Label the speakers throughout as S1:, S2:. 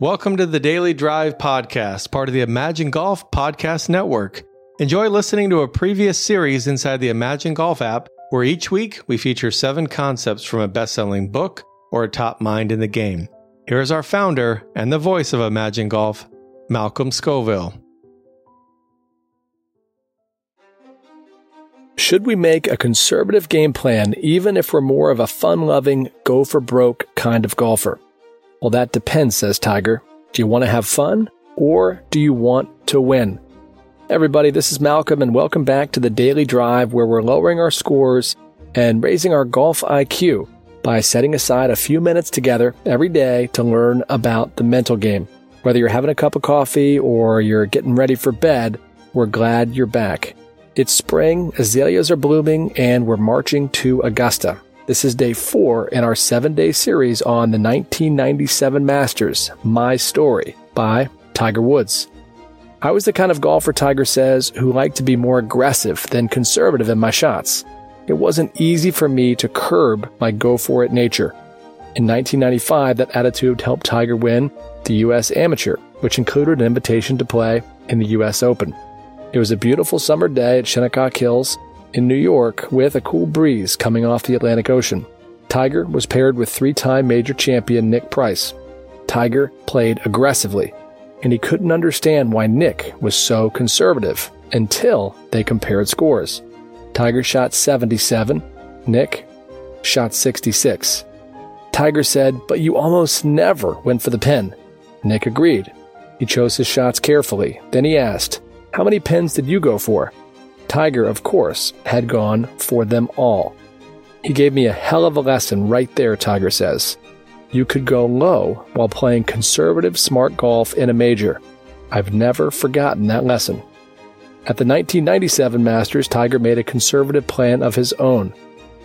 S1: Welcome to the Daily Drive Podcast, part of the Imagine Golf Podcast Network. Enjoy listening to a previous series inside the Imagine Golf app, where each week we feature seven concepts from a best selling book or a top mind in the game. Here is our founder and the voice of Imagine Golf, Malcolm Scoville.
S2: Should we make a conservative game plan even if we're more of a fun loving, go for broke kind of golfer? Well, that depends, says Tiger. Do you want to have fun or do you want to win? Everybody, this is Malcolm, and welcome back to the Daily Drive where we're lowering our scores and raising our golf IQ by setting aside a few minutes together every day to learn about the mental game. Whether you're having a cup of coffee or you're getting ready for bed, we're glad you're back. It's spring, azaleas are blooming, and we're marching to Augusta. This is day four in our seven day series on the 1997 Masters, My Story by Tiger Woods. I was the kind of golfer, Tiger says, who liked to be more aggressive than conservative in my shots. It wasn't easy for me to curb my go for it nature. In 1995, that attitude helped Tiger win the U.S. Amateur, which included an invitation to play in the U.S. Open. It was a beautiful summer day at Shinnecock Hills, in New York with a cool breeze coming off the Atlantic Ocean. Tiger was paired with three time major champion Nick Price. Tiger played aggressively, and he couldn't understand why Nick was so conservative until they compared scores. Tiger shot 77, Nick shot 66. Tiger said, But you almost never went for the pin. Nick agreed. He chose his shots carefully. Then he asked, How many pins did you go for? Tiger, of course, had gone for them all. He gave me a hell of a lesson right there, Tiger says. You could go low while playing conservative smart golf in a major. I've never forgotten that lesson. At the 1997 Masters, Tiger made a conservative plan of his own.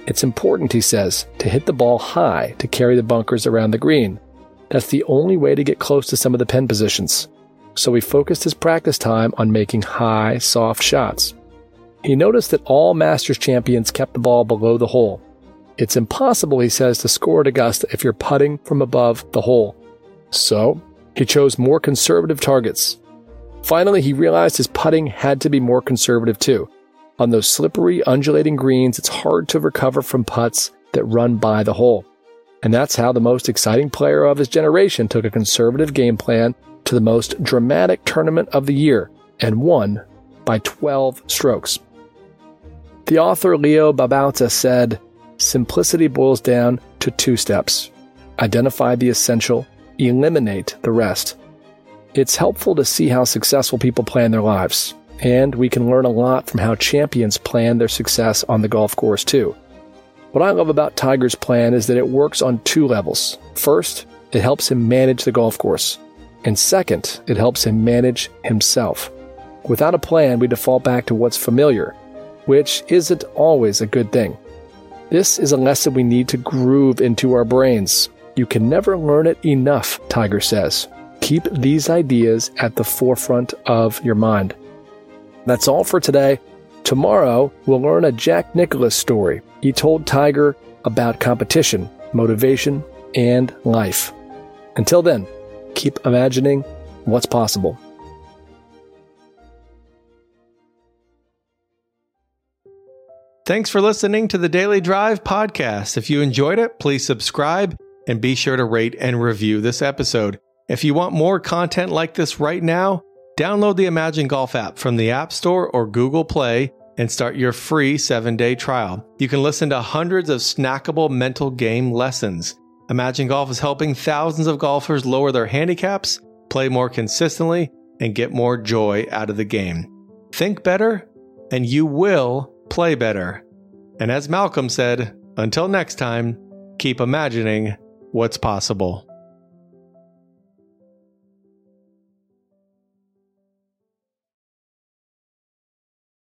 S2: It's important, he says, to hit the ball high to carry the bunkers around the green. That's the only way to get close to some of the pin positions. So he focused his practice time on making high, soft shots. He noticed that all Masters champions kept the ball below the hole. It's impossible, he says, to score at Augusta if you're putting from above the hole. So, he chose more conservative targets. Finally, he realized his putting had to be more conservative too. On those slippery, undulating greens, it's hard to recover from putts that run by the hole. And that's how the most exciting player of his generation took a conservative game plan to the most dramatic tournament of the year and won by 12 strokes. The author Leo Babauta said, Simplicity boils down to two steps identify the essential, eliminate the rest. It's helpful to see how successful people plan their lives, and we can learn a lot from how champions plan their success on the golf course, too. What I love about Tiger's plan is that it works on two levels. First, it helps him manage the golf course, and second, it helps him manage himself. Without a plan, we default back to what's familiar which isn't always a good thing. This is a lesson we need to groove into our brains. You can never learn it enough, Tiger says. Keep these ideas at the forefront of your mind. That's all for today. Tomorrow, we'll learn a Jack Nicklaus story. He told Tiger about competition, motivation, and life. Until then, keep imagining what's possible.
S1: Thanks for listening to the Daily Drive podcast. If you enjoyed it, please subscribe and be sure to rate and review this episode. If you want more content like this right now, download the Imagine Golf app from the App Store or Google Play and start your free seven day trial. You can listen to hundreds of snackable mental game lessons. Imagine Golf is helping thousands of golfers lower their handicaps, play more consistently, and get more joy out of the game. Think better, and you will play better. And as Malcolm said, until next time, keep imagining what's possible.